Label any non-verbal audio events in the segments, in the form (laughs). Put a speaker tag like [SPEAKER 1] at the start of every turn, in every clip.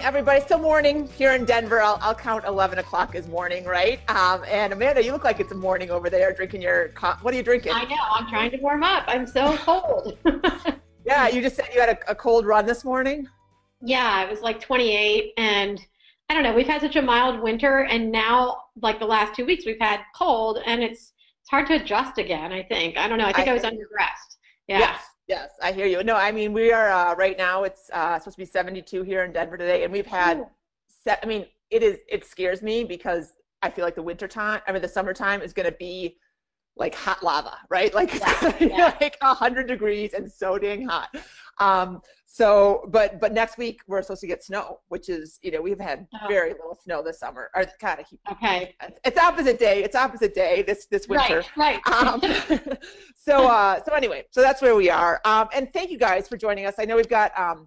[SPEAKER 1] morning, everybody. Still morning here in Denver. I'll, I'll count 11 o'clock as morning, right? Um, and Amanda, you look like it's a morning over there drinking your co- What are you drinking?
[SPEAKER 2] I know. I'm trying to warm up. I'm so cold. (laughs)
[SPEAKER 1] yeah, you just said you had a, a cold run this morning?
[SPEAKER 2] Yeah, it was like 28. And I don't know. We've had such a mild winter. And now, like the last two weeks, we've had cold. And it's, it's hard to adjust again, I think. I don't know. I think I, I was underdressed. Yeah.
[SPEAKER 1] Yes. Yes, I hear you. No, I mean we are uh, right now. It's uh, supposed to be 72 here in Denver today, and we've had. Set, I mean, it is. It scares me because I feel like the winter time. I mean, the summertime is going to be like hot lava, right? Like yeah, (laughs) yeah. like 100 degrees and so dang hot. Um, so, but but next week we're supposed to get snow, which is you know we've had oh. very little snow this summer. Or kind of
[SPEAKER 2] okay.
[SPEAKER 1] It's opposite day. It's opposite day this this winter.
[SPEAKER 2] Right. Right. Um, (laughs)
[SPEAKER 1] so uh, so anyway, so that's where we are. Um, and thank you guys for joining us. I know we've got um,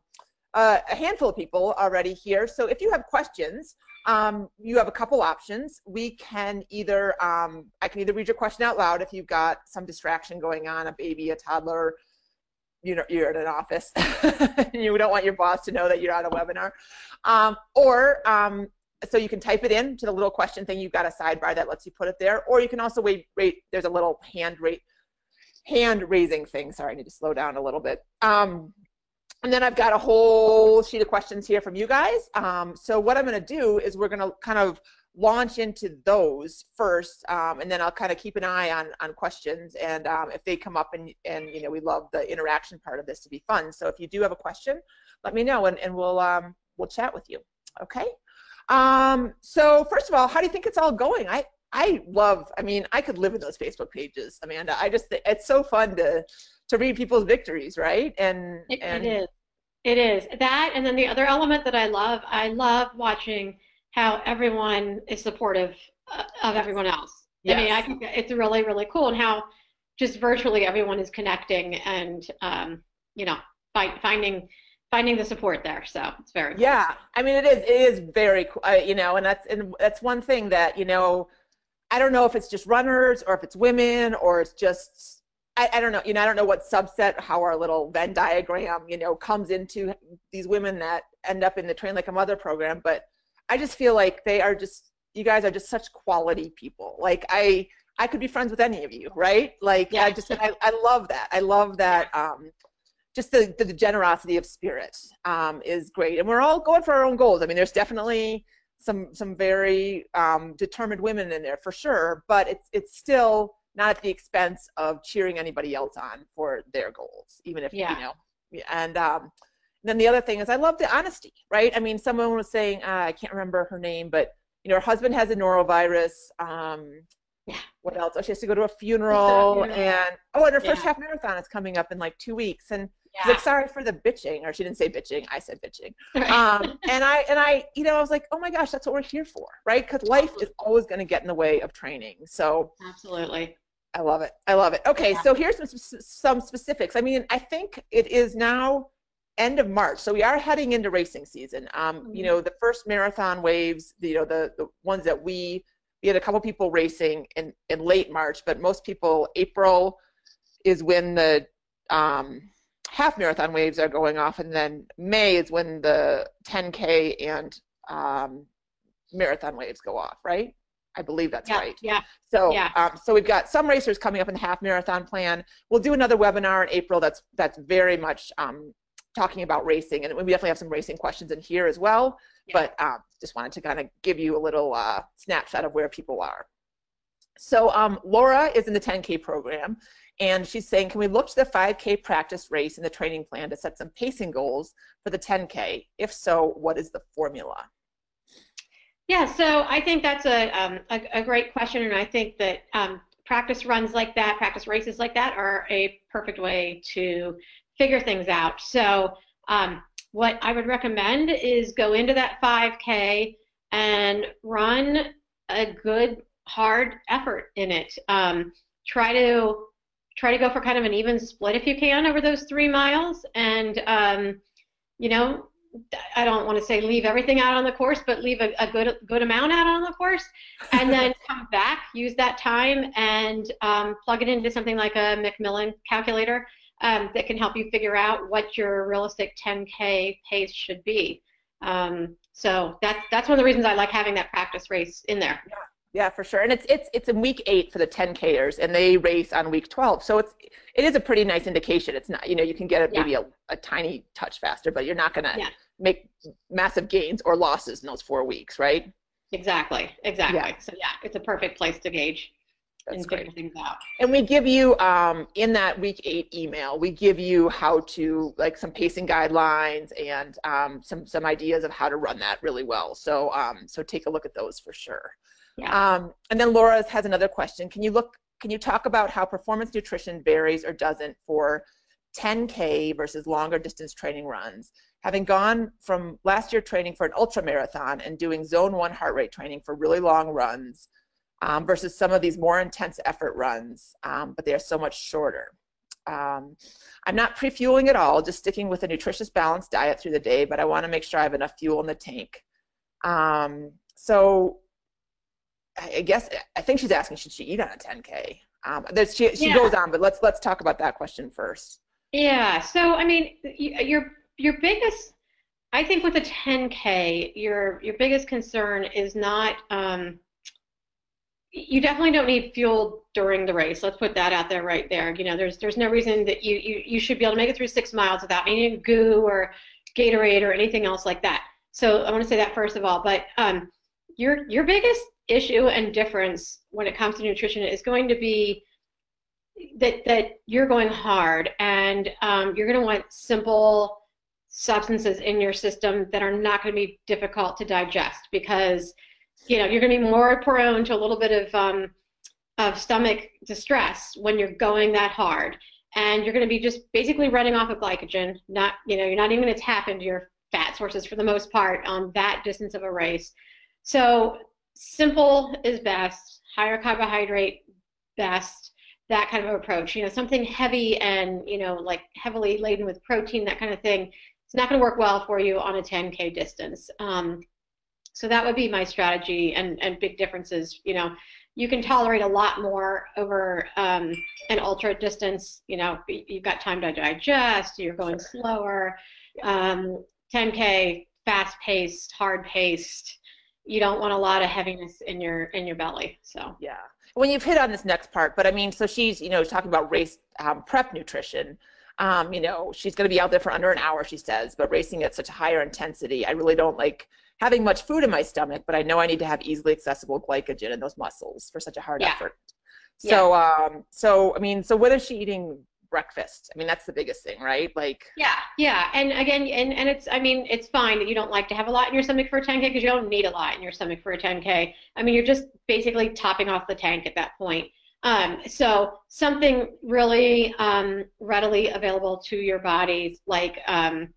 [SPEAKER 1] uh, a handful of people already here. So if you have questions, um, you have a couple options. We can either um, I can either read your question out loud if you've got some distraction going on, a baby, a toddler you know you're in an office (laughs) you don't want your boss to know that you're on a webinar. Um, or um, so you can type it in to the little question thing. You've got a sidebar that lets you put it there. Or you can also wait rate there's a little hand rate hand raising thing. Sorry i need to slow down a little bit. Um, and then I've got a whole sheet of questions here from you guys. Um, so what I'm going to do is we're going to kind of launch into those first, um, and then I'll kind of keep an eye on on questions, and um, if they come up, and and you know we love the interaction part of this to be fun. So if you do have a question, let me know, and and we'll um, we'll chat with you. Okay. Um, so first of all, how do you think it's all going? I I love. I mean, I could live in those Facebook pages, Amanda. I just it's so fun to to read people's victories, right? And
[SPEAKER 2] it,
[SPEAKER 1] and
[SPEAKER 2] it is. It is that, and then the other element that I love, I love watching how everyone is supportive uh, of everyone else. Yes. I mean, I think it's really, really cool, and how just virtually everyone is connecting and um, you know find, finding finding the support there. So it's very cool.
[SPEAKER 1] yeah. I mean, it is it is very cool. Uh, you know, and that's and that's one thing that you know. I don't know if it's just runners or if it's women or it's just I, I, don't know, you know, I don't know what subset, how our little Venn diagram, you know, comes into these women that end up in the Train Like a Mother program, but I just feel like they are just you guys are just such quality people. Like I I could be friends with any of you, right? Like yeah. I just I, I love that. I love that um just the, the generosity of spirit um, is great. And we're all going for our own goals. I mean, there's definitely some some very um, determined women in there for sure, but it's it's still not at the expense of cheering anybody else on for their goals, even if yeah. you know. And um, then the other thing is I love the honesty, right? I mean, someone was saying, uh, I can't remember her name, but you know, her husband has a norovirus. Um, yeah. What else? Oh, she has to go to a funeral, and oh, and her first yeah. half marathon is coming up in like two weeks, and yeah. she's like, sorry for the bitching, or she didn't say bitching, I said bitching. (laughs) um, and I and I, you know, I was like, oh my gosh, that's what we're here for, right? Because life is always going to get in the way of training. So
[SPEAKER 2] absolutely.
[SPEAKER 1] I love it. I love it. Okay, yeah. so here's some some specifics. I mean, I think it is now end of March. So we are heading into racing season. Um, mm-hmm. You know, the first marathon waves, you know, the, the ones that we, we had a couple people racing in, in late March, but most people, April is when the um, half marathon waves are going off, and then May is when the 10K and um, marathon waves go off, right? I believe that's
[SPEAKER 2] yeah,
[SPEAKER 1] right.
[SPEAKER 2] Yeah.
[SPEAKER 1] So,
[SPEAKER 2] yeah.
[SPEAKER 1] Um, so we've got some racers coming up in the half marathon plan. We'll do another webinar in April. That's that's very much um, talking about racing, and we definitely have some racing questions in here as well. Yeah. But um, just wanted to kind of give you a little uh, snapshot of where people are. So um, Laura is in the 10K program, and she's saying, can we look to the 5K practice race in the training plan to set some pacing goals for the 10K? If so, what is the formula?
[SPEAKER 2] Yeah, so I think that's a, um, a, a, great question, and I think that um, practice runs like that, practice races like that, are a perfect way to figure things out. So um, what I would recommend is go into that 5K and run a good hard effort in it. Um, try to try to go for kind of an even split if you can over those three miles, and um, you know. I don't want to say leave everything out on the course, but leave a, a good good amount out on the course, and then (laughs) come back, use that time, and um, plug it into something like a McMillan calculator, um, that can help you figure out what your realistic 10K pace should be. Um, So that's that's one of the reasons I like having that practice race in there.
[SPEAKER 1] Yeah. Yeah, for sure. And it's it's it's in week eight for the 10Kers and they race on week 12. So it's it is a pretty nice indication. It's not, you know, you can get it maybe yeah. a, a tiny touch faster, but you're not gonna yeah. make massive gains or losses in those four weeks, right?
[SPEAKER 2] Exactly. Exactly. Yeah. So yeah, it's a perfect place to gauge. That's and figure things out.
[SPEAKER 1] And we give you um, in that week eight email, we give you how to like some pacing guidelines and um, some some ideas of how to run that really well. So um, so take a look at those for sure. Yeah. Um, and then Laura has another question. Can you look? Can you talk about how performance nutrition varies or doesn't for 10K versus longer distance training runs? Having gone from last year training for an ultra marathon and doing zone one heart rate training for really long runs um, versus some of these more intense effort runs, um, but they are so much shorter. Um, I'm not pre-fueling at all, just sticking with a nutritious balanced diet through the day, but I want to make sure I have enough fuel in the tank. Um, so I guess I think she's asking should she eat on a 10k. Um, she she yeah. goes on, but let's let's talk about that question first.
[SPEAKER 2] Yeah. So I mean, your your biggest, I think with a 10k, your your biggest concern is not. Um, you definitely don't need fuel during the race. Let's put that out there right there. You know, there's there's no reason that you you, you should be able to make it through six miles without any goo or Gatorade or anything else like that. So I want to say that first of all. But um, your your biggest issue and difference when it comes to nutrition is going to be that that you're going hard and um, you're going to want simple substances in your system that are not going to be difficult to digest because you know you're going to be more prone to a little bit of um, of stomach distress when you're going that hard. And you're going to be just basically running off of glycogen not you know you're not even going to tap into your fat sources for the most part on that distance of a race. So simple is best, higher carbohydrate best, that kind of approach. You know, something heavy and, you know, like heavily laden with protein, that kind of thing, it's not going to work well for you on a 10K distance. Um, so that would be my strategy and, and big differences, you know, you can tolerate a lot more over um, an ultra distance. You know, you've got time to digest, you're going slower. Um, 10K, fast paced, hard paced, you don't want a lot of heaviness in your in your belly. So
[SPEAKER 1] yeah. When you've hit on this next part, but I mean, so she's you know talking about race um, prep nutrition. Um, you know, she's going to be out there for under an hour, she says, but racing at such a higher intensity, I really don't like having much food in my stomach, but I know I need to have easily accessible glycogen in those muscles for such a hard yeah. effort. So, yeah. um, so I mean, so what is she eating breakfast. I mean, that's the biggest thing, right? Like
[SPEAKER 2] yeah, yeah, and again, and and it's I mean, it's fine that you don't like to have a lot in your stomach for a 10k because you don't need a lot in your stomach for a 10k. I mean, you're just basically topping off the tank at that point. Um, so something really um, readily available to your body, like um,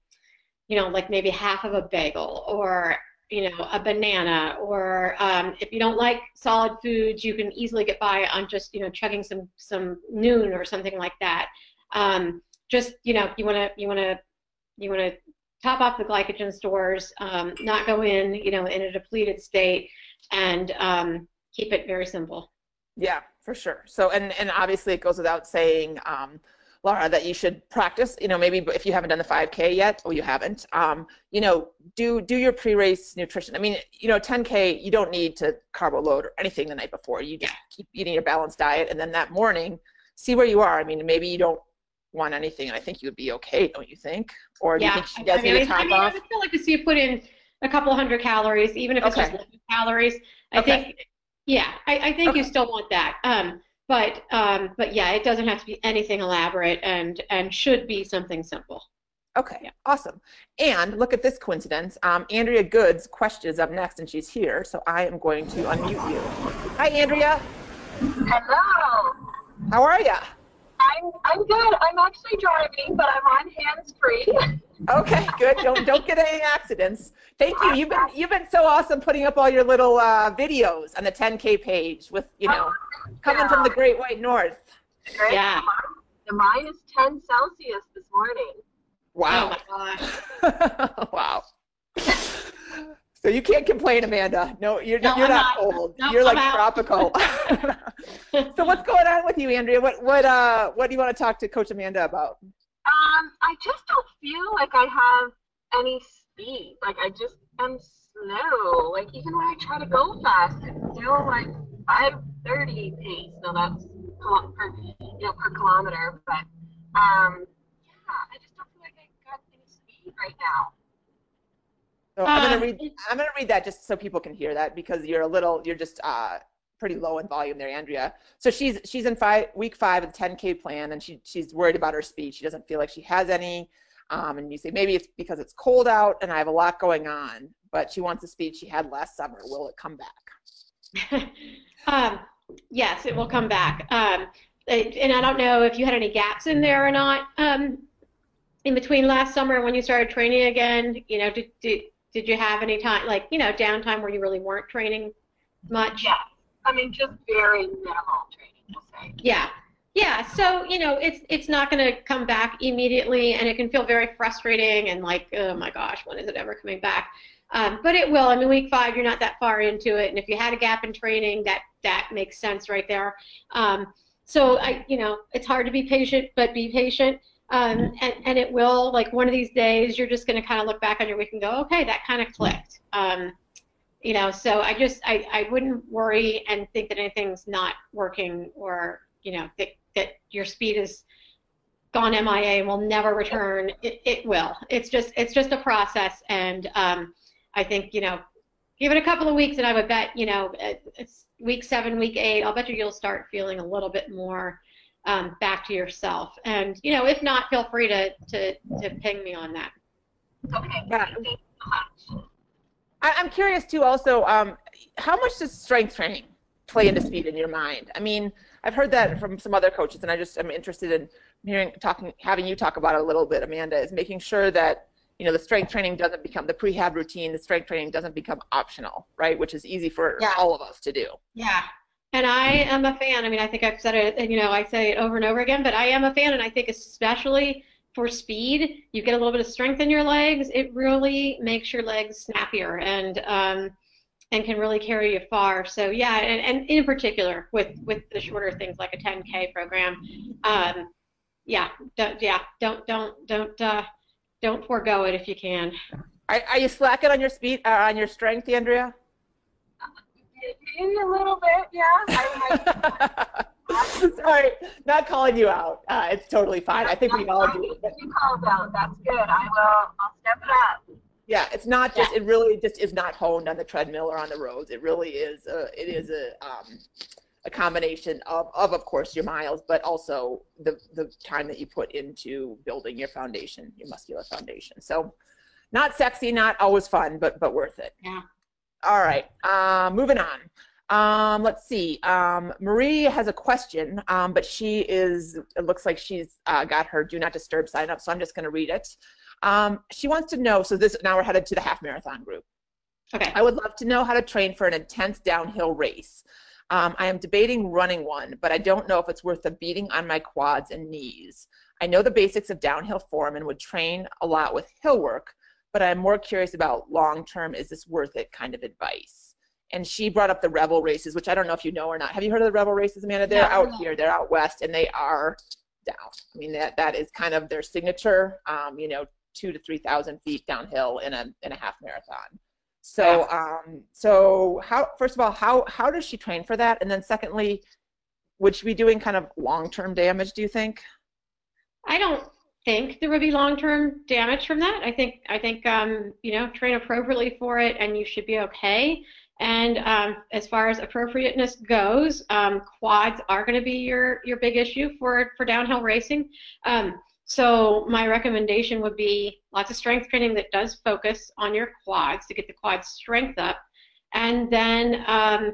[SPEAKER 2] you know, like maybe half of a bagel or you know a banana or um, if you don't like solid foods you can easily get by on just you know chugging some some Nuun or something like that. Um, just you know you want to you want to you want to top off the glycogen stores um, not go in you know in a depleted state and um, keep it very simple.
[SPEAKER 1] Yeah for sure. So and and obviously it goes without saying um, Laura, that you should practice. You know, maybe if you haven't done the 5K yet, or you haven't, um, you know, do do your pre-race nutrition. I mean, you know, 10K, you don't need to carbo load or anything the night before. You just keep eating your balanced diet, and then that morning, see where you are. I mean, maybe you don't want anything, and I think you would be okay, don't you think? Or do
[SPEAKER 2] yeah.
[SPEAKER 1] you think she does I mean, need a top I
[SPEAKER 2] mean,
[SPEAKER 1] off?
[SPEAKER 2] I would still like to see you put in a couple hundred calories, even if it's okay. just calories. I okay. think, yeah, I, I think okay. you still want that. Um, but um, but yeah, it doesn't have to be anything elaborate, and and should be something simple.
[SPEAKER 1] Okay, yeah. awesome. And look at this coincidence. Um, Andrea Goods' question is up next, and she's here, so I am going to unmute you. Hi, Andrea.
[SPEAKER 3] Hello.
[SPEAKER 1] How are you?
[SPEAKER 3] I'm I'm good. I'm actually driving, but I'm on hands free. (laughs)
[SPEAKER 1] okay, good. Don't don't get any accidents. Thank you. You've been you've been so awesome putting up all your little uh, videos on the 10K page with you know coming yeah. from the Great White North.
[SPEAKER 3] Great. Yeah. The minus 10 Celsius this morning.
[SPEAKER 1] Wow. Oh (laughs) wow. (laughs) So you can't complain, Amanda. No, you're, no, you're not, not cold. No, you're like tropical. (laughs) so what's going on with you, Andrea? What what uh what do you want to talk to Coach Amanda about?
[SPEAKER 3] Um, I just don't feel like I have any speed. Like I just am slow. Like even when I try to go fast, it's still like 530 pace. So that's per, you know, per kilometer. But um, yeah, I just don't feel like I got any speed right now.
[SPEAKER 1] So I'm gonna read. I'm gonna read that just so people can hear that because you're a little. You're just uh, pretty low in volume there, Andrea. So she's she's in five week five of the 10k plan, and she she's worried about her speed. She doesn't feel like she has any. Um, and you say maybe it's because it's cold out and I have a lot going on, but she wants the speed she had last summer. Will it come back? (laughs)
[SPEAKER 2] um, yes, it will come back. Um, and I don't know if you had any gaps in there or not. Um, in between last summer and when you started training again, you know, did, did, did you have any time, like, you know, downtime where you really weren't training much?
[SPEAKER 3] Yeah, I mean just very minimal training, we'll say.
[SPEAKER 2] Yeah. Yeah. So, you know, it's it's not going to come back immediately and it can feel very frustrating and like, oh my gosh, when is it ever coming back? Um, but it will. I mean, week five, you're not that far into it. And if you had a gap in training, that that makes sense right there. Um, so I, you know, it's hard to be patient, but be patient. Um, and, and it will, like one of these days, you're just going to kind of look back on your week and go, okay, that kind of clicked. Um, you know, so I just, I, I wouldn't worry and think that anything's not working or, you know, that, that your speed is gone MIA and will never return. It, it will. It's just, it's just a process. And um, I think, you know, give it a couple of weeks and I would bet, you know, it's week seven, week eight, I'll bet you you'll start feeling a little bit more um, back to yourself. And, you know, if not, feel free to, to, to ping me on that.
[SPEAKER 3] Okay,
[SPEAKER 1] Yeah.
[SPEAKER 3] thank you so much.
[SPEAKER 1] I, I'm curious too. Also, um, how much does strength training play into speed in your mind? I mean, I've heard that from some other coaches, and I just am interested in hearing, talking, having you talk about it a little bit, Amanda. Is making sure that you know the strength training doesn't become the prehab routine. The strength training doesn't become optional, right? Which is easy for
[SPEAKER 2] Yeah.
[SPEAKER 1] all of us to do.
[SPEAKER 2] Yeah. And I am a fan. I mean, I think I've said it, you know, I say it over and over again, but I am a fan, and I think especially for speed, you get a little bit of strength in your legs. It really makes your legs snappier and um, and can really carry you far. So yeah, and, and in particular with with the shorter things like a 10k program, um, yeah, don't, yeah, don't don't don't uh, don't forego it if you can.
[SPEAKER 1] Are, are you slacking on your speed, uh, on your strength, Andrea?
[SPEAKER 3] Maybe a little bit, yeah. I, (laughs)
[SPEAKER 1] Sorry, not calling you out. Uh, it's totally fine. I think we all do. it. But
[SPEAKER 3] You called out. That's good. I will. I'll step it up.
[SPEAKER 1] yeah, it's not just. It really just is not honed on the treadmill or on the roads. It really is. A, it is a um, a combination of, of of course your miles, but also the the time that you put into building your foundation, your muscular foundation. So, not sexy, not always fun, but but worth it.
[SPEAKER 2] Yeah.
[SPEAKER 1] All right. Uh, moving on. Um, let's see. Um, Marie has a question, um, but she is, it looks like she's uh, got her do not disturb sign up, so I'm just going to read it. Um, she wants to know, so this, now we're headed to the half marathon group.
[SPEAKER 2] Okay.
[SPEAKER 1] I would love to know how to train for an intense downhill race. Um, I am debating running one, but I don't know if it's worth the beating on my quads and knees. I know the basics of downhill form and would train a lot with hill work, but I'm more curious about long term, is this worth it kind of advice? And she brought up the Revel races, which I don't know if you know or not. Have you heard of the Revel races, Amanda? They're
[SPEAKER 2] No.
[SPEAKER 1] out here, they're out west, and they are down. I mean, that, that is kind of their signature, um, you know, two to 3,000 feet downhill in a, in a half marathon. So, um, so how, first of all, how, how does she train for that? And then secondly, would she be doing kind of long-term damage, do you think?
[SPEAKER 2] I don't think there would be long-term damage from that. I think I think um, you know train appropriately for it, and you should be okay. And um, as far as appropriateness goes, um, quads are going to be your your big issue for for downhill racing. Um, so my recommendation would be lots of strength training that does focus on your quads to get the quad strength up, and then um,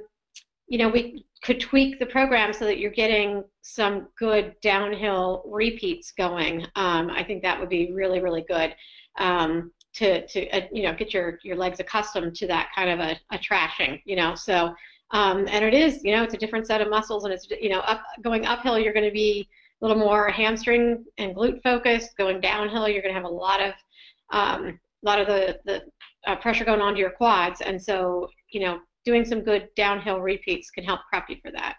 [SPEAKER 2] you know we could tweak the program so that you're getting some good downhill repeats going. Um, I think that would be really, really good um, to, to uh, you know, get your, your legs accustomed to that kind of a, a trashing, you know. So, um, and it is, you know, it's a different set of muscles, and it's, you know, up going uphill, you're going to be a little more hamstring and glute focused. Going downhill, you're going to have a lot of um, a lot of the the uh, pressure going onto your quads, and so you know, doing some good downhill repeats can help prep you for that.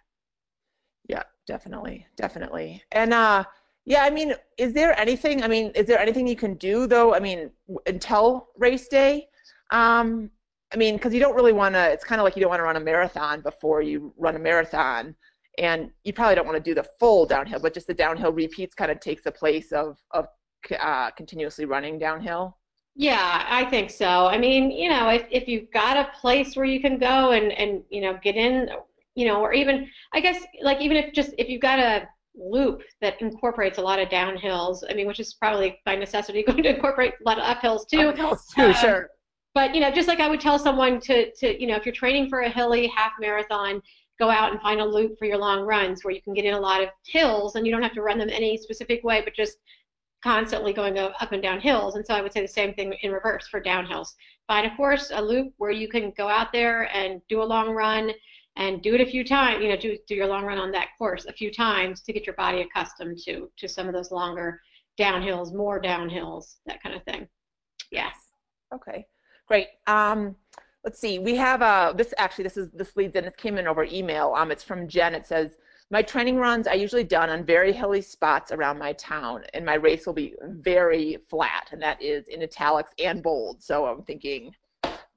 [SPEAKER 1] Yeah, definitely, definitely. And uh, yeah, I mean, is there anything? I mean, is there anything you can do though? I mean, until race day, um, I mean, because you don't really want to. It's kind of like you don't want to run a marathon before you run a marathon, and you probably don't want to do the full downhill, but just the downhill repeats kind of takes the place of of uh, continuously running downhill.
[SPEAKER 2] Yeah, I think so. I mean, you know, if if you've got a place where you can go and and you know get in, you know, or even I guess like even if just if you've got a loop that incorporates a lot of downhills. I mean, which is probably by necessity (laughs) going to incorporate a lot of uphills too.
[SPEAKER 1] Uphills too, um, sure.
[SPEAKER 2] But you know, just like I would tell someone to to you know, if you're training for a hilly half marathon, go out and find a loop for your long runs where you can get in a lot of hills and you don't have to run them any specific way, but just constantly going up and down hills. And so I would say the same thing in reverse for downhills. Find a course, a loop where you can go out there and do a long run and do it a few times, you know, do, do your long run on that course a few times to get your body accustomed to, to some of those longer downhills, more downhills, that kind of thing. Yes.
[SPEAKER 1] Okay, great. Um, let's see, we have a, this actually, this is, this leads in, this came in over email. Um, it's from Jen. It says, my training runs are usually done on very hilly spots around my town, and my race will be very flat, and that is in italics and bold. So I'm thinking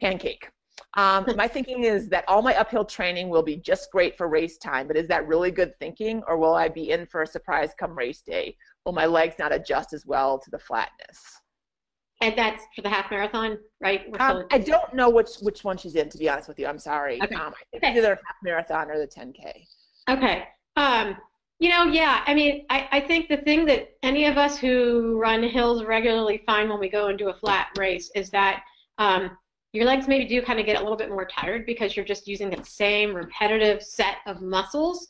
[SPEAKER 1] pancake. Um, (laughs) my thinking is that all my uphill training will be just great for race time, but is that really good thinking, or will I be in for a surprise come race day? Will my legs not adjust as well to the flatness?
[SPEAKER 2] And that's for the half marathon, right?
[SPEAKER 1] Um, I don't know which which one she's in, to be honest with you. I'm sorry.
[SPEAKER 2] Okay.
[SPEAKER 1] Um,
[SPEAKER 2] okay.
[SPEAKER 1] Either half marathon or the 10K.
[SPEAKER 2] Okay. Um, you know, yeah, I mean, I, I think the thing that any of us who run hills regularly find when we go and do a flat race is that um, your legs maybe do kind of get a little bit more tired because you're just using the same repetitive set of muscles.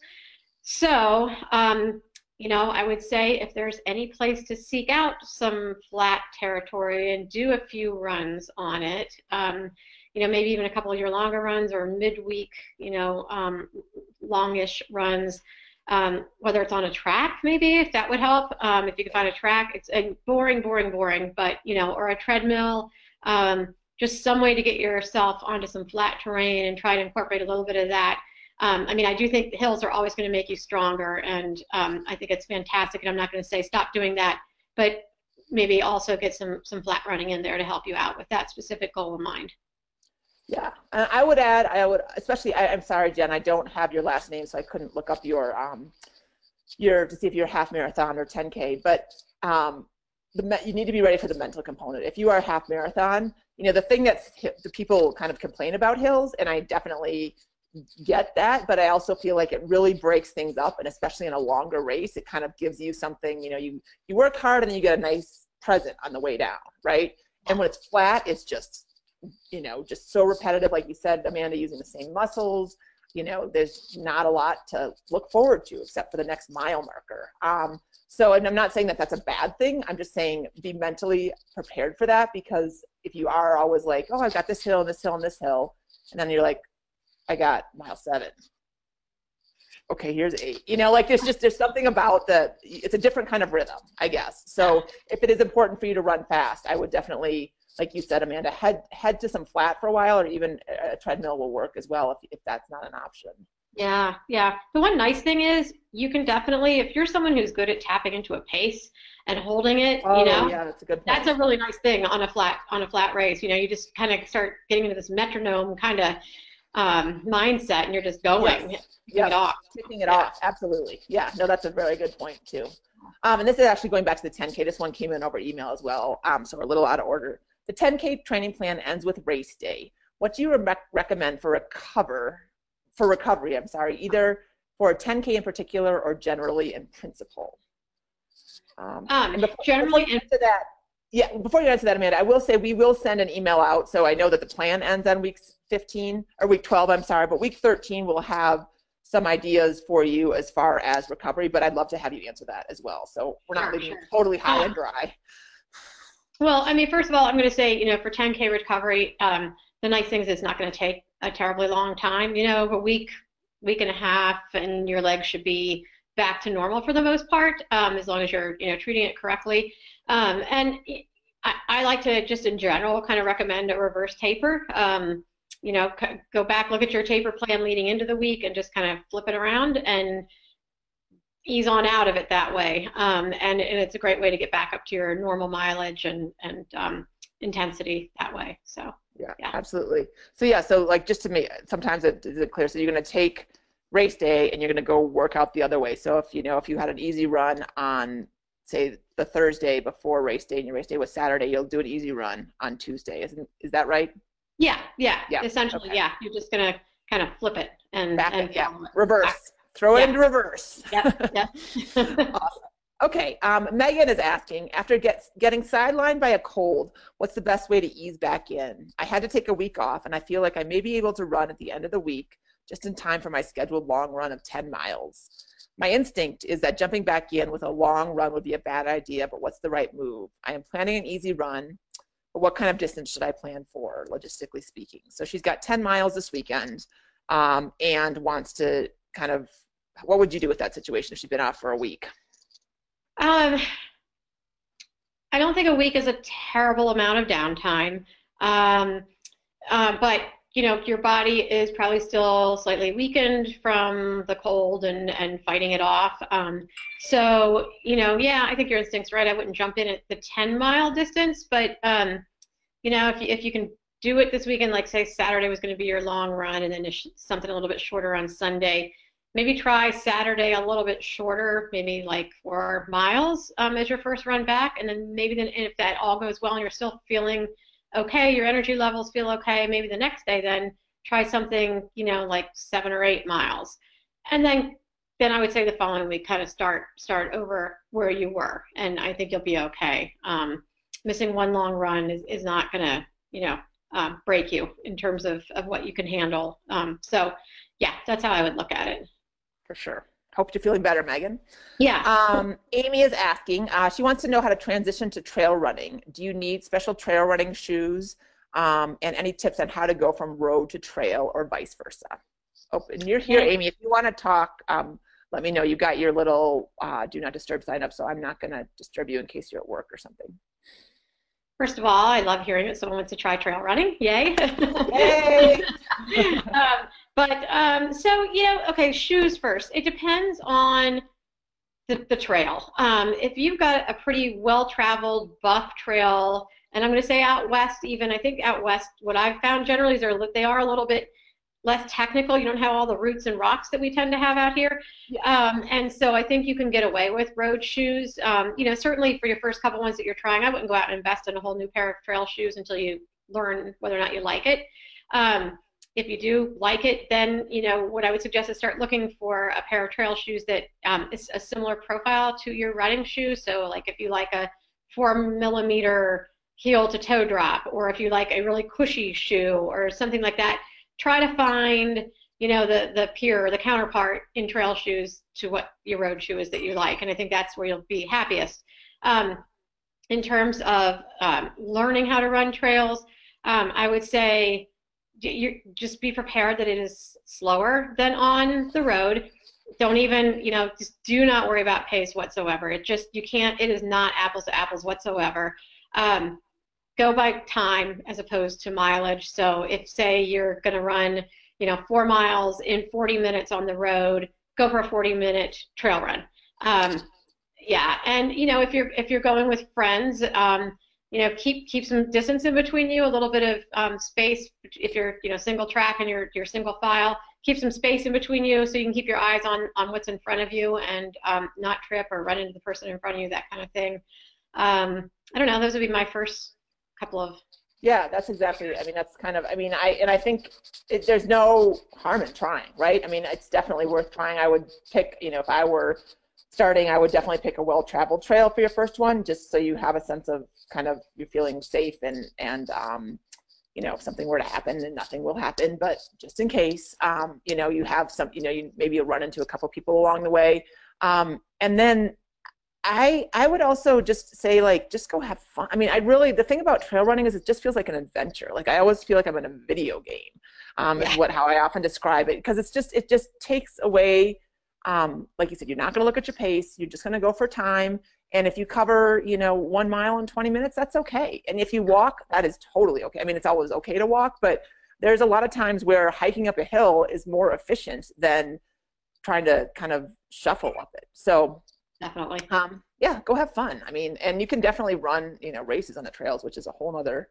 [SPEAKER 2] So, um, you know, I would say if there's any place to seek out some flat territory and do a few runs on it, um, you know, maybe even a couple of your longer runs or midweek, you know, um, longish runs, um, whether it's on a track, maybe if that would help. Um, if you can find a track, it's a boring, boring, boring, but you know, or a treadmill. Um, just some way to get yourself onto some flat terrain and try to incorporate a little bit of that. Um, I mean, I do think the hills are always going to make you stronger, and um, I think it's fantastic. And I'm not going to say stop doing that, but maybe also get some some flat running in there to help you out with that specific goal in mind.
[SPEAKER 1] Yeah, and I would add, I would especially. I, am sorry, Jen, I don't have your last name, so I couldn't look up your um your to see if you're half marathon or 10k. But um, the you need to be ready for the mental component. If you are half marathon, you know, the thing that the people kind of complain about hills, and I definitely get that, but I also feel like it really breaks things up, and especially in a longer race, it kind of gives you something, you know, you, you work hard and then you get a nice present on the way down, right? And when it's flat, it's just, you know, just so repetitive, like you said, Amanda, using the same muscles, you know, there's not a lot to look forward to except for the next mile marker. Um, so, and I'm not saying that that's a bad thing. I'm just saying be mentally prepared for that because if you are always like, oh, I've got this hill and this hill and this hill, and then you're like, I got mile seven. Okay, here's eight. You know, like there's just there's something about the it's a different kind of rhythm, I guess. So if it is important for you to run fast, I would definitely, like you said, Amanda, head head to some flat for a while, or even a treadmill will work as well if if that's not an option.
[SPEAKER 2] Yeah, yeah. The one nice thing is you can definitely, if you're someone who's good at tapping into a pace and holding it,
[SPEAKER 1] oh,
[SPEAKER 2] you know,
[SPEAKER 1] yeah, that's a good. Point.
[SPEAKER 2] That's a really nice thing on a flat on a flat race. You know, you just kind of start getting into this metronome kind of um, mindset, and you're just going,
[SPEAKER 1] yes. yes.
[SPEAKER 2] it off,
[SPEAKER 1] ticking it yeah. off. Absolutely, yeah. No, that's a very good point too. Um, and this is actually going back to the 10K. This one came in over email as well, um, so we're a little out of order. The 10K training plan ends with race day. What do you re- recommend for recover for recovery, I'm sorry, either for a 10K in particular or generally in principle?
[SPEAKER 2] Um, um, before, generally
[SPEAKER 1] before into that, yeah, before you answer that, Amanda, I will say we will send an email out. So I know that the plan ends on week 15 or week 12, I'm sorry, but week 13 will have some ideas for you as far as recovery, but I'd love to have you answer that as well. So we're not
[SPEAKER 2] sure,
[SPEAKER 1] leaving
[SPEAKER 2] sure.
[SPEAKER 1] totally high and dry.
[SPEAKER 2] Well, I mean, first of all, I'm going to say, you know, for 10K recovery, um, the nice thing is it's not going to take a terribly long time. You know, a week, week and a half, and your legs should be back to normal for the most part, um, as long as you're, you know, treating it correctly. Um, and I, I, like to just in general kind of recommend a reverse taper. Um, you know, go back, look at your taper plan leading into the week, and just kind of flip it around and ease on out of it that way. Um, and, and, it's a great way to get back up to your normal mileage and and um, intensity that way. So
[SPEAKER 1] Yeah,
[SPEAKER 2] Yeah.
[SPEAKER 1] absolutely. So yeah, so like just to make sometimes it is it clear. So you're going to take race day and you're going to go work out the other way. So if you know if you had an easy run on say the Thursday before race day and your race day was Saturday, you'll do an easy run on Tuesday. Isn't is that right?
[SPEAKER 2] yeah, yeah,
[SPEAKER 1] Yeah,
[SPEAKER 2] essentially,
[SPEAKER 1] okay.
[SPEAKER 2] yeah. You're just gonna kind of flip it and
[SPEAKER 1] Back
[SPEAKER 2] and
[SPEAKER 1] it, yeah.
[SPEAKER 2] follow it.
[SPEAKER 1] Throw it into reverse.
[SPEAKER 2] Yep, yep.
[SPEAKER 1] awesome. Okay, um, Megan is asking, after get, getting sidelined by a cold, what's the best way to ease back in? I had to take a week off, and I feel like I may be able to run at the end of the week, just in time for my scheduled long run of 10 miles. My instinct is that jumping back in with a long run would be a bad idea, but what's the right move? I am planning an easy run, but what kind of distance should I plan for, logistically speaking? So she's got 10 miles this weekend um, and wants to kind of, what would you do with that situation if she'd been off for a week?
[SPEAKER 2] Um, I don't think a week is a terrible amount of downtime. Um, uh, but you know, your body is probably still slightly weakened from the cold and, and fighting it off. Um, so, you know, yeah, I think your instinct's right. I wouldn't jump in at the 10 mile distance, but, um, you know, if you, if you can do it this weekend, like say Saturday was going to be your long run and then something a little bit shorter on Sunday, maybe try Saturday a little bit shorter, maybe like four miles um, as your first run back. And then maybe then if that all goes well and you're still feeling okay, your energy levels feel okay, maybe the next day then try something, you know, like seven or eight miles. And then then I would say the following week kind of start start over where you were. And I think you'll be okay. Um, missing one long run is, is not gonna, you know, um, break you in terms of, of what you can handle. Um, so yeah, that's how I would look at it.
[SPEAKER 1] For sure. Hope you're feeling better, Megan.
[SPEAKER 2] Yeah.
[SPEAKER 1] Um, Amy is asking, uh, she wants to know how to transition to trail running. Do you need special trail running shoes? Um, and any tips on how to go from road to trail or vice versa? Oh, and you're here, Amy. If you want to talk, um, let me know. You got your little uh, do not disturb sign up, so I'm not going to disturb you in case you're at work or something.
[SPEAKER 2] First of all, I love hearing that someone wants to try trail running. Yay.
[SPEAKER 1] Yay! (laughs)
[SPEAKER 2] um, but um, so you know, okay, shoes first. It depends on the, the trail. Um, if you've got a pretty well-traveled buff trail, and I'm going to say out west, even I think out west, what I've found generally is they're they are a little bit less technical. You don't have all the roots and rocks that we tend to have out here, um, and so I think you can get away with road shoes. Um, you know, certainly for your first couple ones that you're trying, I wouldn't go out and invest in a whole new pair of trail shoes until you learn whether or not you like it. Um, if you do like it, then you know what I would suggest is start looking for a pair of trail shoes that um, is a similar profile to your running shoes. So, like if you like a four millimeter heel to toe drop, or if you like a really cushy shoe or something like that, try to find you know the the peer, the counterpart in trail shoes to what your road shoe is that you like, and I think that's where you'll be happiest. Um, in terms of um, learning how to run trails, um, I would say you just be prepared that it is slower than on the road. Don't even, you know, just do not worry about pace whatsoever. It just you can't. It is not apples to apples whatsoever. Um, go by time as opposed to mileage. So if say you're going to run, you know, four miles in 40 minutes on the road, go for a 40 minute trail run. Um, yeah, and you know if you're if you're going with friends, um, you know keep keep some distance in between you, a little bit of um, space. If you're you know single track and you're you're single file, keep some space in between you so you can keep your eyes on on what's in front of you and um, not trip or run into the person in front of you, that kind of thing. Um, I don't know. Those would be my first couple of
[SPEAKER 1] Yeah, that's exactly. I mean, that's kind of. I mean, I and I think it, there's no harm in trying, right? I mean, it's definitely worth trying. I would pick, you know, if I were starting, I would definitely pick a well-traveled trail for your first one, just so you have a sense of kind of you're feeling safe and and um, you know, if something were to happen, and nothing will happen, but just in case, um, you know, you have some, you know, you maybe you'll run into a couple people along the way, um, and then I I would also just say like just go have fun. I mean, I really the thing about trail running is it just feels like an adventure. Like I always feel like I'm in a video game. Um, is what how I often describe it because it's just it just takes away. Um, like you said, you're not going to look at your pace. You're just going to go for time. And if you cover, you know, one mile in 20 minutes, that's okay. And if you walk, that is totally okay. I mean, it's always okay to walk, but there's a lot of times where hiking up a hill is more efficient than trying to kind of shuffle up it. So
[SPEAKER 2] definitely.
[SPEAKER 1] um, yeah, go have fun. I mean, and you can definitely run, you know, races on the trails, which is a whole other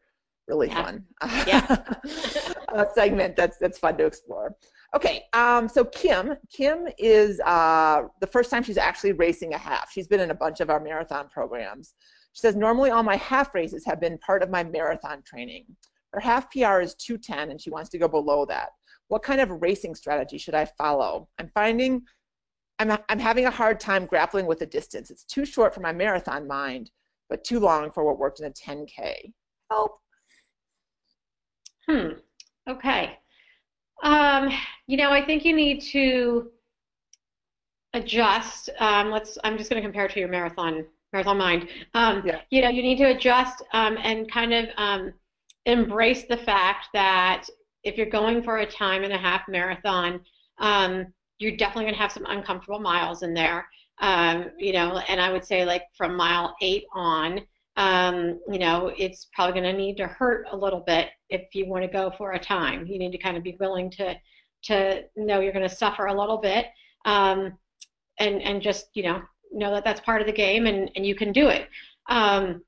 [SPEAKER 1] really
[SPEAKER 2] Yeah.
[SPEAKER 1] fun (laughs)
[SPEAKER 2] Yeah.
[SPEAKER 1] uh, segment that's that's fun to explore. Okay, um, so Kim, Kim is uh, the first time she's actually racing a half. She's been in a bunch of our marathon programs. She says normally all my half races have been part of my marathon training. Her half PR is 210, and she wants to go below that. What kind of racing strategy should I follow? I'm finding I'm I'm having a hard time grappling with the distance. It's too short for my marathon mind, but too long for what worked in a 10k. Help.
[SPEAKER 2] Hmm. Okay. Um, you know, I think you need to adjust. Um, let's. I'm just going to compare it to your marathon marathon mind. Um,
[SPEAKER 1] Yeah.
[SPEAKER 2] You know, you need to adjust um, and kind of um, embrace the fact that if you're going for a time and a half marathon, um, you're definitely going to have some uncomfortable miles in there. Um, you know, and I would say like from mile eight on, um, you know, it's probably going to need to hurt a little bit if you want to go for a time. You need to kind of be willing to to know you're going to suffer a little bit, um, and and just you know know that that's part of the game and and you can do it. Um,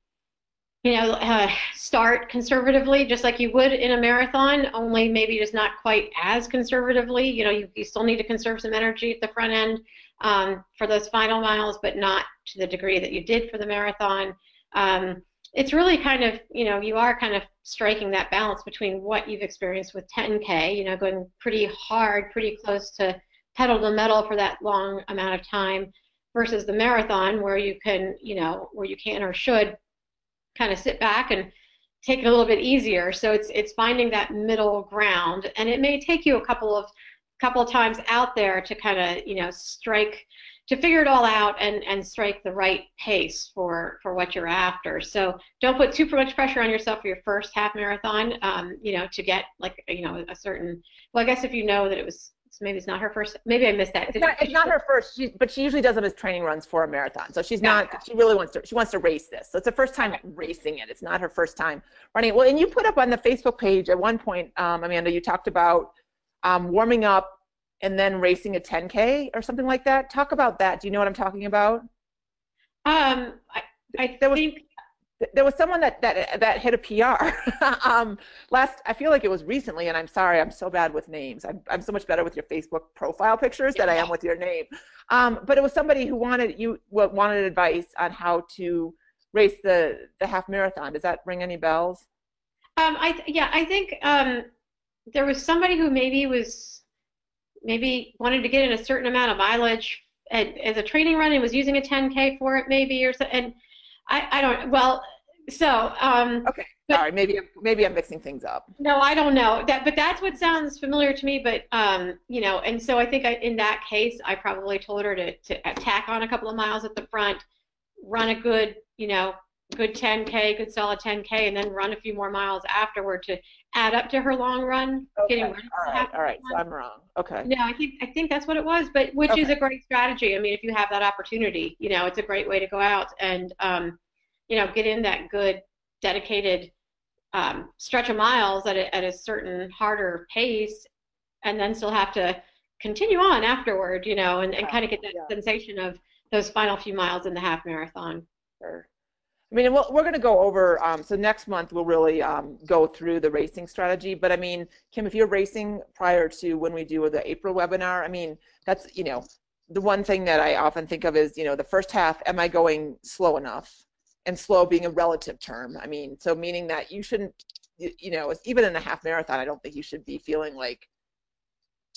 [SPEAKER 2] you know, uh, start conservatively, just like you would in a marathon, only maybe just not quite as conservatively. You know, you, you still need to conserve some energy at the front end um, for those final miles, but not to the degree that you did for the marathon. Um, it's really kind of, you know, you are kind of striking that balance between what you've experienced with 10K, you know, going pretty hard, pretty close to pedal to metal for that long amount of time versus the marathon where you can, you know, where you can or should kind of sit back and take it a little bit easier. So it's it's finding that middle ground, and it may take you a couple of couple of times out there to kind of you know strike to figure it all out and and strike the right pace for for what you're after. So don't put too much pressure on yourself for your first half marathon. Um, you know to get like you know a certain. Well, I guess if you know that it was maybe it's not her first. Maybe I missed that.
[SPEAKER 1] It's not, it's not her first, she, but she usually does them as training runs for a marathon. So she's not, she really wants to, she wants to race this. So it's the first time racing it. It's not her first time running it. Well, and you put up on the Facebook page at one point, um, Amanda, you talked about um, warming up and then racing a 10K or something like that. Talk about that. Do you know what I'm talking about?
[SPEAKER 2] Um, I, I
[SPEAKER 1] There was-
[SPEAKER 2] think
[SPEAKER 1] There was someone that, that, that hit a PR (laughs) um, last, I feel like it was recently, and I'm sorry, I'm so bad with names. I'm, I'm so much better with your Facebook profile pictures than I am with your name. Um, but it was somebody who wanted you wa- wanted advice on how to race the, the half marathon. Does that ring any bells?
[SPEAKER 2] Um, I th- yeah, I think um, there was somebody who maybe was maybe wanted to get in a certain amount of mileage at, as a training run and was using a 10k for it maybe or so. And I, I don't well, so um, But-
[SPEAKER 1] Sorry, maybe maybe I'm mixing things up.
[SPEAKER 2] no, I don't know that, but that's what sounds familiar to me. But um, you know, and so I think I, in that case, I probably told her to to tack on a couple of miles at the front, run a good, you know, good 10k, good solid 10k, and then run a few more miles afterward to add up to her long run.
[SPEAKER 1] Okay,
[SPEAKER 2] Getting rid of
[SPEAKER 1] right,
[SPEAKER 2] half
[SPEAKER 1] all right. So I'm wrong. Okay.
[SPEAKER 2] no, I think I think that's what it was, but which is a great strategy. I mean, if you have that opportunity, you know, it's a great way to go out and um, you know get in that good dedicated um, stretch of miles at a, at a certain harder pace, and then still have to continue on afterward, you know, and, and
[SPEAKER 1] Yeah,
[SPEAKER 2] kind of get that
[SPEAKER 1] yeah.
[SPEAKER 2] sensation of those final few miles in the half marathon.
[SPEAKER 1] Sure. I mean, we'll, we're going to go over, um, so next month we'll really um, go through the racing strategy. But I mean, Kim, if you're racing prior to when we do the April webinar, I mean, that's, you know, the one thing that I often think of is, you know, the first half, am I going slow enough? And slow being a relative term. I mean, so meaning that you shouldn't, you you know, even in a half marathon, I don't think you should be feeling like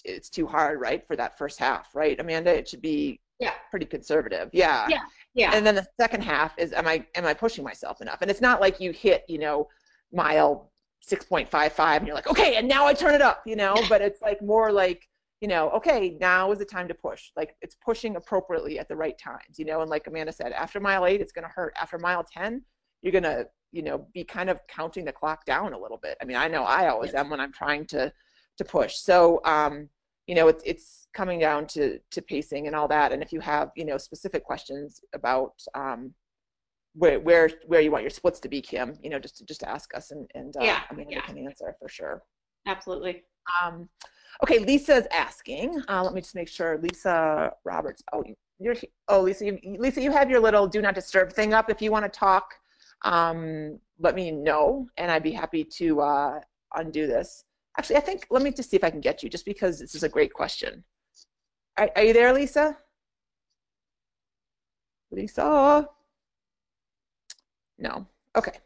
[SPEAKER 1] it's too hard, right, for that first half, right, Amanda? It should be
[SPEAKER 2] Yeah.
[SPEAKER 1] pretty conservative. Yeah.
[SPEAKER 2] Yeah. Yeah.
[SPEAKER 1] And then the second half is am I am I pushing myself enough? And it's not like you hit, you know, mile 6.55 and you're like, okay, and now I turn it up, you know, but it's like more like, you know, okay, now is the time to push. Like it's pushing appropriately at the right times, you know, and like Amanda said, after mile eight, it's gonna hurt. After mile 10, you're gonna, you know, be kind of counting the clock down a little bit. I mean, I know I always am when I'm trying to to push. So um, you know, it's it's coming down to to pacing and all that. And if you have, you know, specific questions about um, where where where you want your splits to be, Kim, you know, just just ask us and and uh,
[SPEAKER 2] Yeah,
[SPEAKER 1] Amanda
[SPEAKER 2] yeah.
[SPEAKER 1] can answer for sure.
[SPEAKER 2] Absolutely.
[SPEAKER 1] Um, Okay, Lisa's asking. Uh, let me just make sure. Lisa Roberts. Oh, you're. Oh, Lisa. You, Lisa, you have your little do not disturb thing up. If you want to talk, um, let me know, and I'd be happy to uh, undo this. Actually, I think let me just see if I can get you, just because this is a great question. Are, are you there, Lisa? Lisa? No. Okay.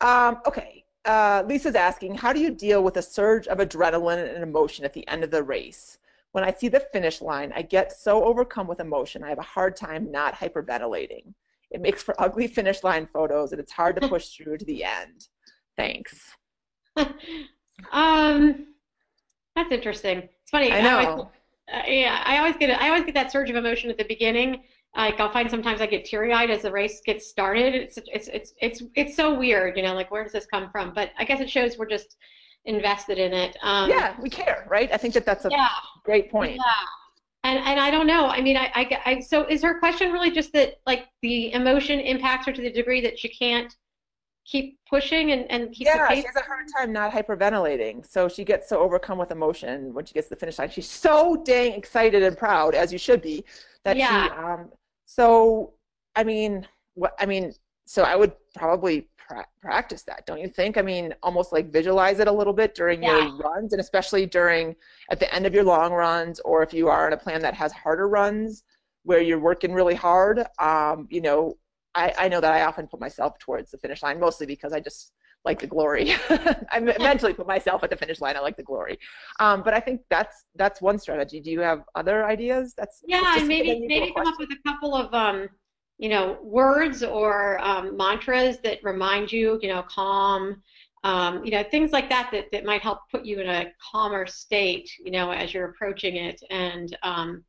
[SPEAKER 1] Um, okay. Uh, Lisa's asking, how do you deal with a surge of adrenaline and emotion at the end of the race? When I see the finish line, I get so overcome with emotion, I have a hard time not hyperventilating. It makes for ugly finish line photos, and it's hard to (laughs) push through to the end. Thanks. (laughs)
[SPEAKER 2] um, that's interesting. It's funny.
[SPEAKER 1] I know.
[SPEAKER 2] Uh, yeah, I always get I always get that surge of emotion at the beginning. Like I'll find sometimes I get teary eyed as the race gets started. It's it's it's it's it's so weird, you know. Like where does this come from? But I guess it shows we're just invested in it. Um,
[SPEAKER 1] yeah, we care, right? I think that that's a
[SPEAKER 2] yeah,
[SPEAKER 1] great point.
[SPEAKER 2] yeah. And and I don't know. I mean, I, I I so is her question really just that like the emotion impacts her to the degree that she can't keep pushing and and keep the
[SPEAKER 1] Yeah, she has a hard time not hyperventilating. So she gets so overcome with emotion when she gets to the finish line. She's so dang excited and proud, as you should be, that she
[SPEAKER 2] Yeah.
[SPEAKER 1] um so I mean what I mean so I would probably pra- practice that, don't you think? I mean, almost like visualize it a little bit during
[SPEAKER 2] Yeah.
[SPEAKER 1] your runs and especially during at the end of your long runs or if you are on a plan that has harder runs where you're working really hard, um, you know, I, I know that I often put myself towards the finish line, mostly because I just like the glory. (laughs) I mentally put myself at the finish line. I like the glory. Um, but I think that's that's one strategy. Do you have other ideas? That's
[SPEAKER 2] Yeah, and maybe maybe come up with a couple of um, you know, words or um, mantras that remind you, you know, calm, um, you know, things like that, that that might help put you in a calmer state, you know, as you're approaching it, and um,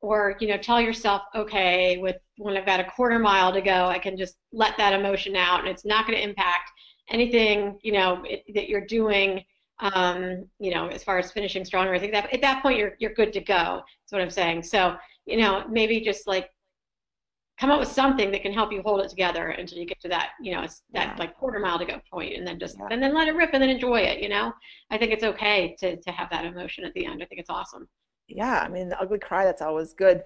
[SPEAKER 2] or you know, tell yourself, okay, with when I've got a quarter mile to go, I can just let that emotion out, and it's not going to impact anything, you know, it, that you're doing. Um, you know, as far as finishing strong or anything, that at that point you're you're good to go. That's what I'm saying. So, you know, maybe just like come up with something that can help you hold it together until you get to that, you know, that
[SPEAKER 1] Yeah.
[SPEAKER 2] like quarter mile to go point, and then just
[SPEAKER 1] Yeah.
[SPEAKER 2] and then let it rip and then enjoy it. You know, I think it's okay to to have that emotion at the end. I think it's awesome.
[SPEAKER 1] Yeah, I mean, the ugly cry, that's always good.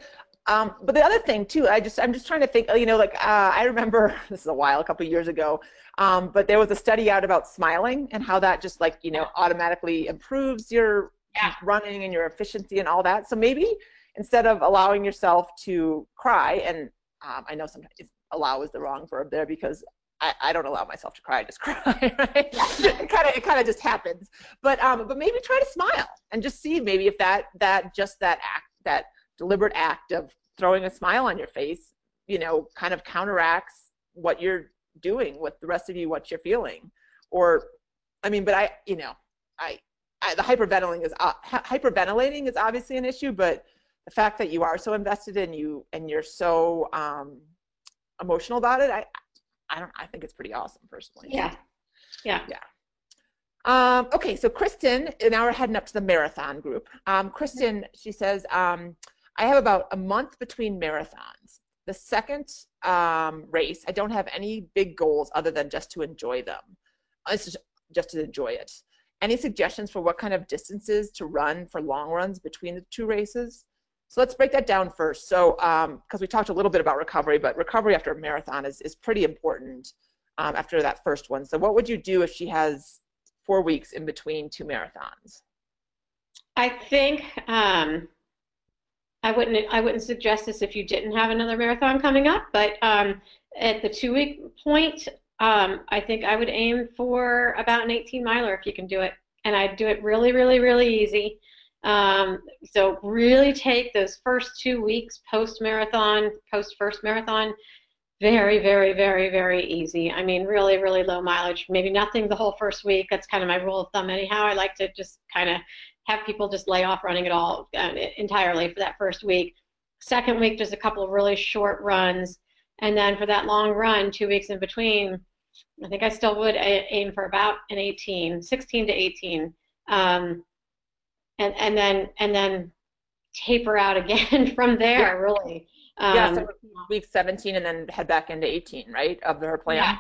[SPEAKER 1] Um, but the other thing too, I just, I'm just trying to think, you know, like, uh, I remember, (laughs) this is a while, a couple of years ago, um, but there was a study out about smiling and how that just like, you know, automatically improves your
[SPEAKER 2] Yeah.
[SPEAKER 1] running and your efficiency and all that. So maybe instead of allowing yourself to cry, and um, I know sometimes allow is the wrong verb there because I, I don't allow myself to cry, I just (laughs) cry, right? it kind of, it kind of just happens. But um, but maybe try to smile and just see maybe if that that just that act that deliberate act of throwing a smile on your face you know kind of counteracts what you're doing with the rest of you what you're feeling. Or i mean but i you know i, I the hyperventilating is uh, hyperventilating is obviously an issue but the fact that you are so invested in you and you're so um, emotional about it i i don't i think it's pretty awesome personally
[SPEAKER 2] Yeah. Yeah.
[SPEAKER 1] um, okay, so Kristen, now we're heading up to the marathon group. Um, Kristen, she says, um, I have about a month between marathons. The second um, race, I don't have any big goals other than just to enjoy them. It's just, just to enjoy it. Any suggestions for what kind of distances to run for long runs between the two races? So let's break that down first. So, because we talked a little bit about recovery, but recovery after a marathon is, is pretty important um, after that first one. So, what would you do if she has four weeks in between two marathons.
[SPEAKER 2] I think um, I wouldn't I wouldn't suggest this if you didn't have another marathon coming up, but um, at the two week point, um, I think I would aim for about an 18 miler if you can do it, and I'd do it really, really, really easy. Um, so really take those first two weeks post marathon, post first marathon, very, very, very, very easy. I mean, really, really low mileage. Maybe nothing the whole first week. That's kind of my rule of thumb, anyhow. I like to just kind of have people just lay off running it all uh, entirely for that first week. Second week, just a couple of really short runs. And then for that long run, two weeks in between, I think I still would aim for about an 18, 16 to 18. Um, and, and then and then taper out again (laughs) from there, really. Um,
[SPEAKER 1] yeah, so week 17 and then head back into 18, right? Of her plan.
[SPEAKER 2] Yeah.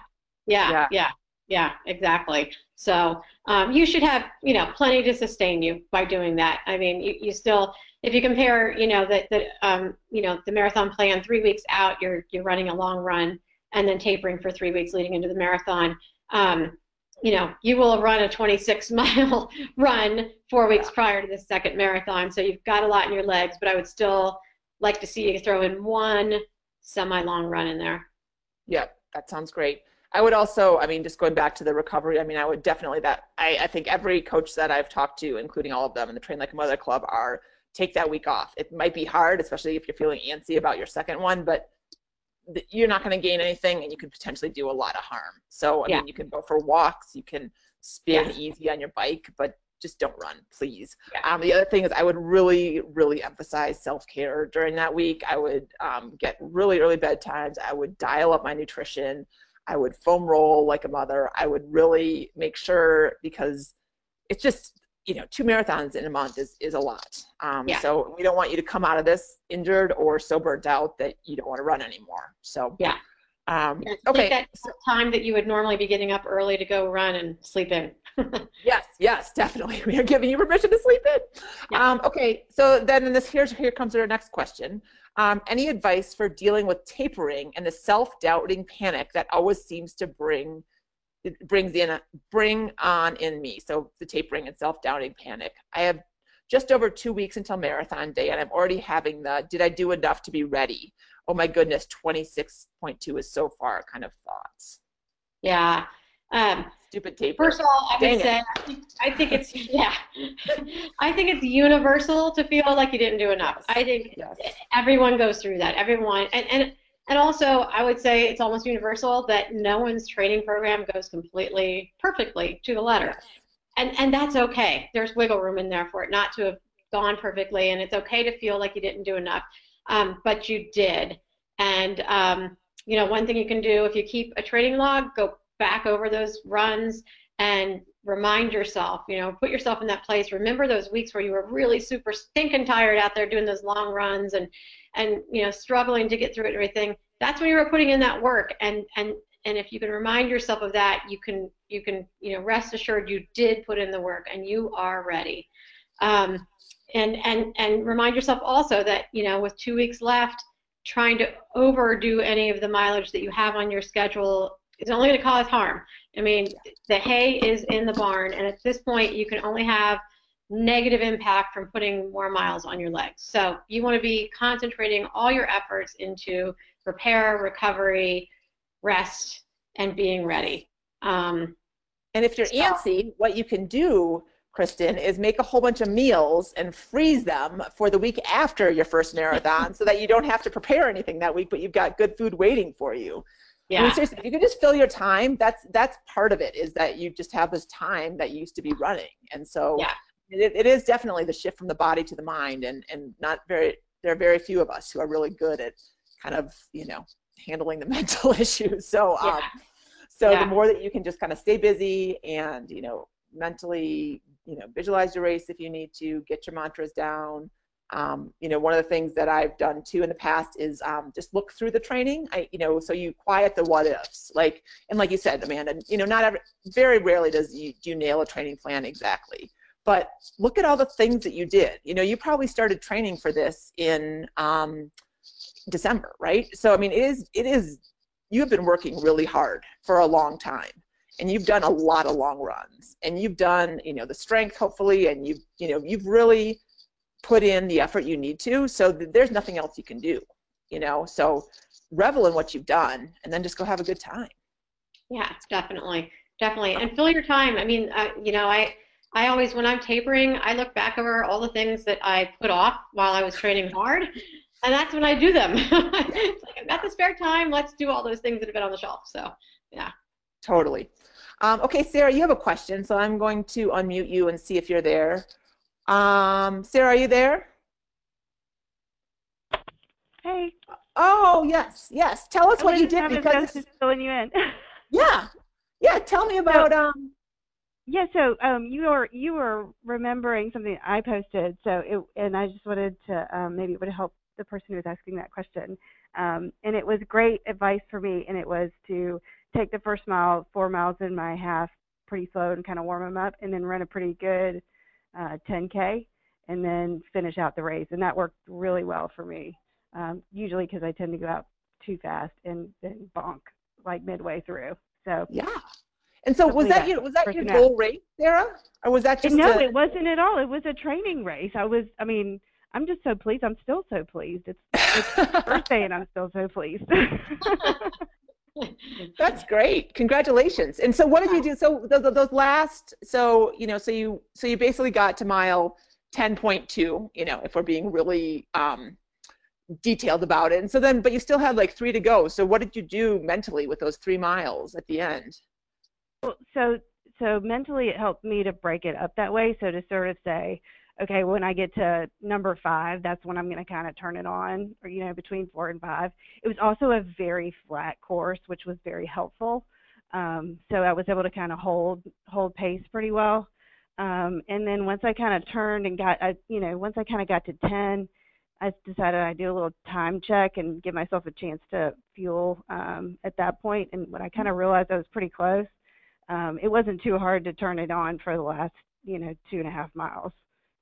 [SPEAKER 2] Yeah,
[SPEAKER 1] Yeah.
[SPEAKER 2] yeah, Yeah, exactly. So um, you should have, you know, plenty to sustain you by doing that. I mean, you, you still, if you compare, you know, the, the um, you know, the marathon plan three weeks out, you're you're running a long run and then tapering for three weeks leading into the marathon. Um, you know, you will run a 26 (laughs) mile run four weeks prior to the second marathon, so you've got a lot in your legs. But I would still like to see you throw in one semi-long run in there.
[SPEAKER 1] Yep, that sounds great. I would also, I mean, just going back to the recovery, I mean, I would definitely that I, I think every coach that I've talked to, including all of them in the Train Like a Mother Club, are take that week off. It might be hard, especially if you're feeling antsy about your second one, but you're not going to gain anything and you could potentially do a lot of harm. So, I yeah. mean, you can go for walks, you can spin yeah. easy on your bike, but just don't run, please. Yeah. Um, the other thing is, I would really, really emphasize self care during that week. I would um, get really early bedtimes. I would dial up my nutrition. I would foam roll like a mother. I would really make sure because it's just you know two marathons in a month is is a lot. Um, yeah. So we don't want you to come out of this injured or so burnt out that you don't want to run anymore. So
[SPEAKER 2] yeah. Um, yeah, okay. That time that you would normally be getting up early to go run and sleep in. (laughs)
[SPEAKER 1] yes, yes, definitely. (laughs) We are giving you permission to sleep in. Yeah. Um, okay, so then this here's here comes our next question. Um, any advice for dealing with tapering and the self-doubting panic that always seems to bring it brings in a, bring on in me? So the tapering and self-doubting panic. I have just over two weeks until marathon day, and I'm already having the did I do enough to be ready? Oh my goodness, 26.2 is so far kind of thoughts.
[SPEAKER 2] Yeah. Um,
[SPEAKER 1] Stupid taper.
[SPEAKER 2] First of all, I Dang would say I think it's yeah, (laughs) I think it's universal to feel like you didn't do enough. I think yes. everyone goes through that. Everyone, and and and also I would say it's almost universal that no one's training program goes completely perfectly to the letter, and and that's okay. There's wiggle room in there for it not to have gone perfectly, and it's okay to feel like you didn't do enough, um, but you did. And um, you know, one thing you can do if you keep a training log, go back over those runs and remind yourself, you know, put yourself in that place. Remember those weeks where you were really super stinking tired out there doing those long runs and and you know struggling to get through it and everything. That's when you were putting in that work and and and if you can remind yourself of that, you can you can you know rest assured you did put in the work and you are ready. Um, and and and remind yourself also that you know with two weeks left, trying to overdo any of the mileage that you have on your schedule is only going to cause harm. I mean, the hay is in the barn, and at this point, you can only have negative impact from putting more miles on your legs. So you want to be concentrating all your efforts into repair, recovery, rest, and being ready. Um,
[SPEAKER 1] and if you're so, antsy, what you can do, Kristen, is make a whole bunch of meals and freeze them for the week after your first marathon (laughs) so that you don't have to prepare anything that week, but you've got good food waiting for you. Yeah. I mean, seriously, if you can just fill your time, that's that's part of it. Is that you just have this time that used to be running, and so
[SPEAKER 2] yeah.
[SPEAKER 1] It, it is definitely the shift from the body to the mind, and and not very. There are very few of us who are really good at kind of you know handling the (laughs) mental issues. So um, so yeah. the more that you can just kind of stay busy and you know mentally you know visualize your race if you need to, get your mantras down. Um, you know, one of the things that I've done too in the past is um, just look through the training. I, you know, so you quiet the what ifs. Like, and like you said, Amanda, you know, not every, very rarely does you do you nail a training plan exactly. But look at all the things that you did. You know, you probably started training for this in um, December, right? So I mean, it is it is you have been working really hard for a long time and you've done a lot of long runs and you've done you know the strength hopefully and you've you know you've really put in the effort you need to so there's nothing else you can do you know so revel in what you've done and then just go have a good time
[SPEAKER 2] yeah definitely definitely and fill your time i mean uh, you know i i always when i'm tapering i look back over all the things that i put off while i was training hard and that's when i do them (laughs) it's like i've got the spare time let's do all those things that have been on the shelf so yeah
[SPEAKER 1] totally um, okay sarah you have a question so i'm going to unmute you and see if you're there um, Sarah, are you there?
[SPEAKER 4] Hey.
[SPEAKER 1] Oh, yes, yes. Tell us I what you did because
[SPEAKER 4] just filling you in. (laughs)
[SPEAKER 1] yeah, yeah. Tell me about so, um.
[SPEAKER 4] Yeah, so um, you were you were remembering something I posted, so it and I just wanted to um, maybe it would help the person who was asking that question. Um, and it was great advice for me, and it was to take the first mile, four miles in my half, pretty slow and kind of warm them up, and then run a pretty good uh, 10k, and then finish out the race. And that worked really well for me. Um, usually because I tend to go out too fast and then bonk like midway through. So
[SPEAKER 1] Yeah. And so was that your was that your goal race, Sarah? Or was that just
[SPEAKER 4] no,
[SPEAKER 1] a-
[SPEAKER 4] it wasn't at all. It was a training race. I was. I mean, I'm just so pleased. I'm still so pleased. It's (laughs) birthday, and I'm still so pleased. (laughs)
[SPEAKER 1] That's great. Congratulations. And so what did you do? So those, those last, so, you know, so you, so you basically got to mile 10.2, you know, if we're being really um, detailed about it. And so then, but you still had like three to go. So what did you do mentally with those three miles at the end?
[SPEAKER 4] Well, so so mentally it helped me to break it up that way. So to sort of say okay when i get to number five that's when i'm going to kind of turn it on or you know between four and five. It was also a very flat course which was very helpful. Um, so i was able to kind of hold hold pace pretty well. Um, and then once i kind of turned and got I, you know once i kind of got to 10 i decided i'd do a little time check and give myself a chance to fuel um, at that point. point and when i kind of realized i was pretty close um, it wasn't too hard to turn it on for the last you know two and a half miles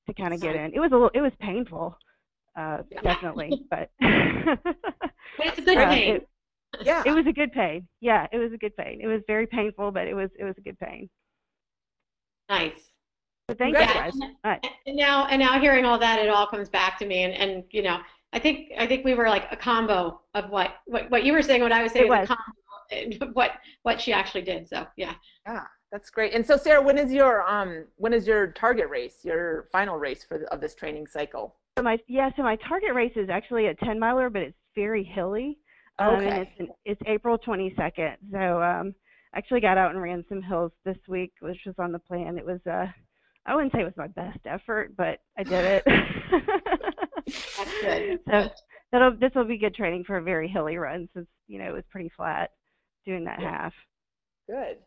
[SPEAKER 4] to kind of get in. It was a little, it was painful, uh,
[SPEAKER 1] Yeah.
[SPEAKER 4] definitely, (laughs) but
[SPEAKER 2] But it's a good (laughs)
[SPEAKER 4] uh,
[SPEAKER 2] pain.
[SPEAKER 4] it,
[SPEAKER 1] Yeah.
[SPEAKER 4] it was a good pain. Yeah, it was a good pain. It was very painful, but it was it was a good pain.
[SPEAKER 2] nice.
[SPEAKER 4] But thank you guys.
[SPEAKER 2] and-
[SPEAKER 4] All right.
[SPEAKER 2] And now, and now hearing all that, it all comes back to me. And, and you know, I think I think we were like a combo of what what, what you were saying, what I was saying,
[SPEAKER 4] It
[SPEAKER 2] was
[SPEAKER 4] was.
[SPEAKER 2] a combo and (laughs) what what she actually did. So yeah.
[SPEAKER 1] Yeah, that's great. And so Sarah, when is your, um, when is your target race, your final race for, the, of this training cycle?
[SPEAKER 4] So my yeah, so my target race is actually a 10 miler, but it's very hilly. Um,
[SPEAKER 1] Okay.
[SPEAKER 4] And it's in, it's April 22nd. So um, actually got out and ran some hills this week, which was on the plan. It was uh, I wouldn't say it was my best effort, but I did it. (laughs)
[SPEAKER 2] That's good. (laughs)
[SPEAKER 4] So that'll this will be good training for a very hilly run since you know it was pretty flat doing that
[SPEAKER 1] Yeah.
[SPEAKER 4] half.
[SPEAKER 1] Good.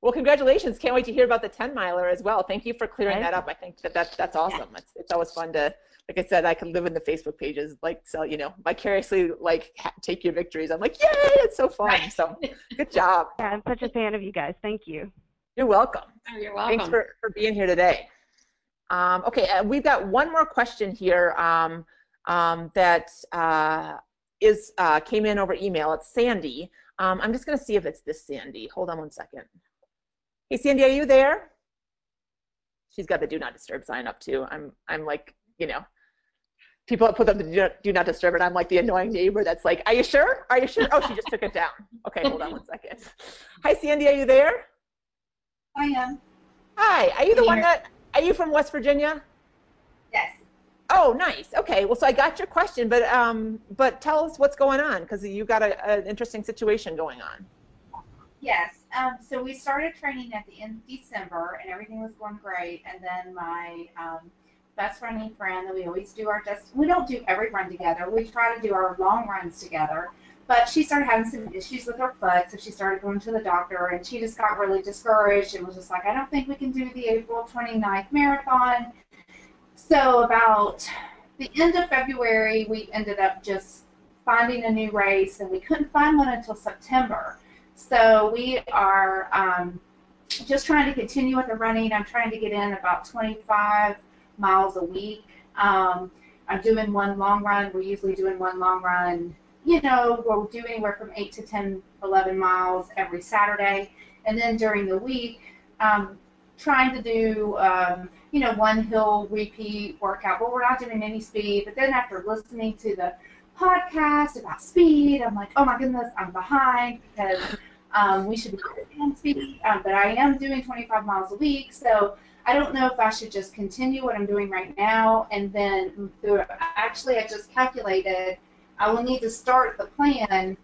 [SPEAKER 1] Well, congratulations. Can't wait to hear about the 10 miler as well. Thank you for clearing
[SPEAKER 4] Right.
[SPEAKER 1] that up. I think that that's, that's awesome. It's, it's always fun to, like I said, I can live in the Facebook pages, like, so, you know, vicariously, like, ha- take your victories. I'm like, yay, it's so fun.
[SPEAKER 2] Right.
[SPEAKER 1] So good job. (laughs)
[SPEAKER 4] Yeah, I'm such a fan of you guys. Thank you.
[SPEAKER 1] You're welcome.
[SPEAKER 2] Oh, you're welcome.
[SPEAKER 1] Thanks for, for being here today. Um, okay, uh, we've got one more question here um, um, that uh, is uh, came in over email. It's Sandy. Um, I'm just going to see if it's this Sandy. Hold on one second. Hey, Sandy, are you there? She's got the do not disturb sign up too. I'm I'm like you know, people put up the do not, do not disturb, and I'm like the annoying neighbor that's like, are you sure? Are you sure? Oh, she just took it down. Okay, hold on one second. Hi, Sandy, are you there?
[SPEAKER 5] I am.
[SPEAKER 1] Hi, are you the one that, are you from West Virginia?
[SPEAKER 5] Yes.
[SPEAKER 1] Oh, nice. Okay, well, so I got your question, but, um, but tell us what's going on, because you got a, an interesting situation going on.
[SPEAKER 5] Yes. Um, so we started training at the end of December, and everything was going great. And then my um, best running friend, that we always do our just we don't do every run together. We try to do our long runs together. But she started having some issues with her foot, so she started going to the doctor, and she just got really discouraged and was just like, I don't think we can do the April 29th marathon. So about the end of February, we ended up just finding a new race, and we couldn't find one until September. So we are um, just trying to continue with the running. I'm trying to get in about 25 miles a week. Um, I'm doing one long run. We're usually doing one long run. You know, we'll do anywhere from 8 to 10, 11 miles every Saturday. And then during the week, um, trying to do, um, you know, one hill repeat workout, but we're not doing any speed. But then after listening to the podcast about speed, I'm like, oh my goodness, I'm behind because um, we should be doing speed. Um, but I am doing 25 miles a week, so I don't know if I should just continue what I'm doing right now and then through, actually I just calculated I will need to start the plan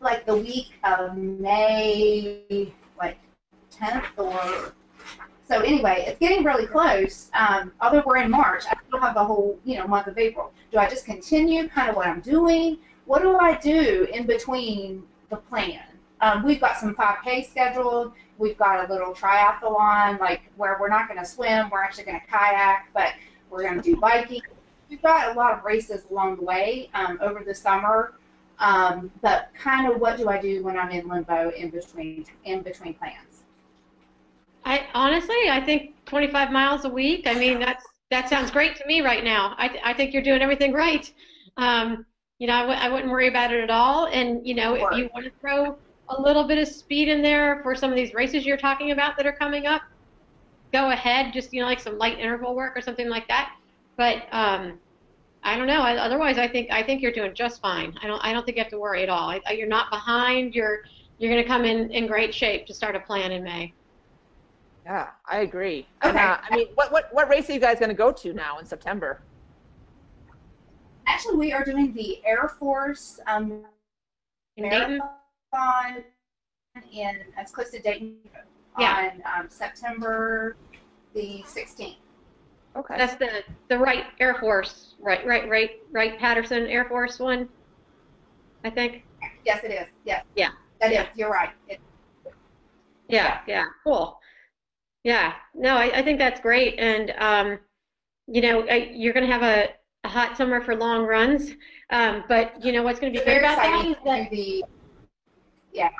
[SPEAKER 5] like the week of May like 10th or so anyway, it's getting really close. Um, although we're in March, I still have the whole you know month of April. Do I just continue kind of what I'm doing? What do I do in between the plan? Um, we've got some 5K scheduled. We've got a little triathlon, like where we're not going to swim, we're actually going to kayak, but we're going to do biking. We've got a lot of races along the way um, over the summer. Um, but kind of what do I do when I'm in limbo in between in between plans?
[SPEAKER 2] I honestly, I think 25 miles a week. I mean, that's that sounds great to me right now. I, I think you're doing everything right. Um, you know, I w- I wouldn't worry about it at all. And you know, if you want to throw a little bit of speed in there for some of these races you're talking about that are coming up, go ahead. Just you know, like some light interval work or something like that. But um, I don't know. I, otherwise, I think I think you're doing just fine. I don't I don't think you have to worry at all. I, you're not behind. You're you're going to come in in great shape to start a plan in May.
[SPEAKER 1] Yeah, I agree. Okay. Uh, I mean, what, what, what race are you guys going to go to now in September?
[SPEAKER 5] Actually, we are doing the Air Force um,
[SPEAKER 2] in
[SPEAKER 5] in as close to Dayton
[SPEAKER 2] yeah.
[SPEAKER 5] on um, September the 16th.
[SPEAKER 1] Okay.
[SPEAKER 2] That's the the Wright Air Force, right, right, right, Wright Patterson Air Force one. I think.
[SPEAKER 5] Yes, it is. Yes.
[SPEAKER 2] Yeah.
[SPEAKER 5] That
[SPEAKER 2] yeah.
[SPEAKER 5] is. You're right. It,
[SPEAKER 2] yeah, yeah, cool. Yeah, no, I, I think that's great, and um, you know, I, you're going to have a, a, hot summer for long runs, um, but you know what's going to be good about that is that
[SPEAKER 5] the, yeah,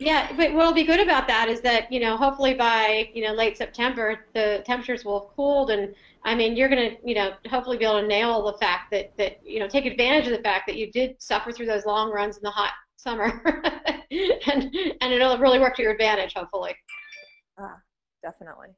[SPEAKER 2] yeah, but what'll be good about that is that you know hopefully by you know late September the temperatures will have cooled, and I mean you're going to you know hopefully be able to nail the fact that that you know take advantage of the fact that you did suffer through those long runs in the hot summer, (laughs) and and it'll really work to your advantage hopefully.
[SPEAKER 1] Ah definitely.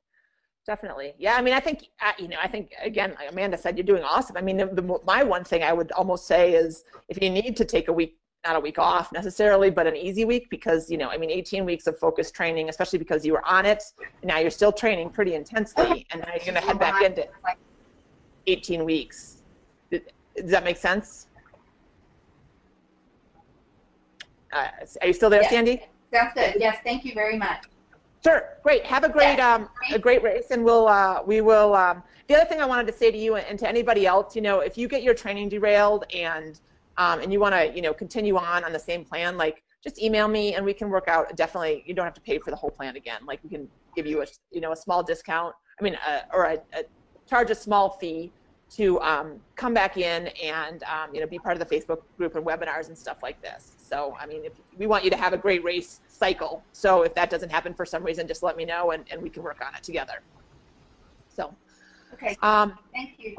[SPEAKER 1] Definitely. Yeah i mean i think uh, you know i think again like amanda said you're doing awesome. I mean the, the, my one thing i would almost say is if you need to take a week not a week off necessarily but an easy week because you know i mean 18 weeks of focused training especially because you were on it now you're still training pretty intensely and now you're going to head back into 18 weeks. Does that make sense? Uh, are you still there
[SPEAKER 5] yes.
[SPEAKER 1] sandy?
[SPEAKER 5] That's good. Yes thank you very much
[SPEAKER 1] Sure. Great. Have a great um, a great race, and we'll uh, we will. Um, the other thing I wanted to say to you and to anybody else, you know, if you get your training derailed and um, and you want to, you know, continue on on the same plan, like just email me and we can work out. Definitely, you don't have to pay for the whole plan again. Like we can give you a you know a small discount. I mean, uh, or a, a charge a small fee to um, come back in and um, you know be part of the Facebook group and webinars and stuff like this. So I mean, if we want you to have a great race cycle. So if that doesn't happen for some reason, just let me know and, and we can work on it together. So.
[SPEAKER 5] Okay.
[SPEAKER 1] Um,
[SPEAKER 5] Thank you.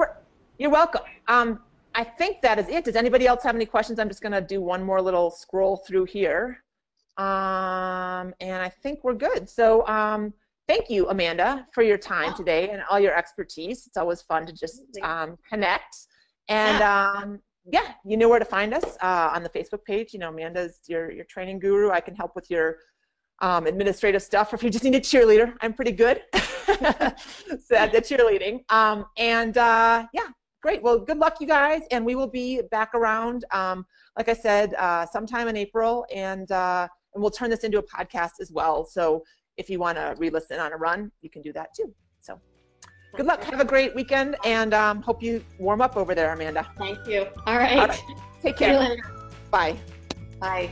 [SPEAKER 1] You're welcome. Um, I think that is it. Does anybody else have any questions? I'm just going to do one more little scroll through here. Um, and I think we're good. So um, thank you, Amanda, for your time today and all your expertise. It's always fun to just um, connect. And um, yeah, you know where to find us uh, on the Facebook page. You know, Amanda's your, your training guru. I can help with your um, administrative stuff. or If you just need a cheerleader, I'm pretty good (laughs) at the cheerleading. Um, and uh, yeah, great. Well, good luck, you guys. And we will be back around, um, like I said, uh, sometime in April. And, uh, and we'll turn this into a podcast as well. So if you want to re-listen on a run, you can do that too. Good luck. Have a great weekend, and um, hope you warm up over there, Amanda.
[SPEAKER 2] Thank you. All right. All right.
[SPEAKER 1] Take care. Bye.
[SPEAKER 2] Bye.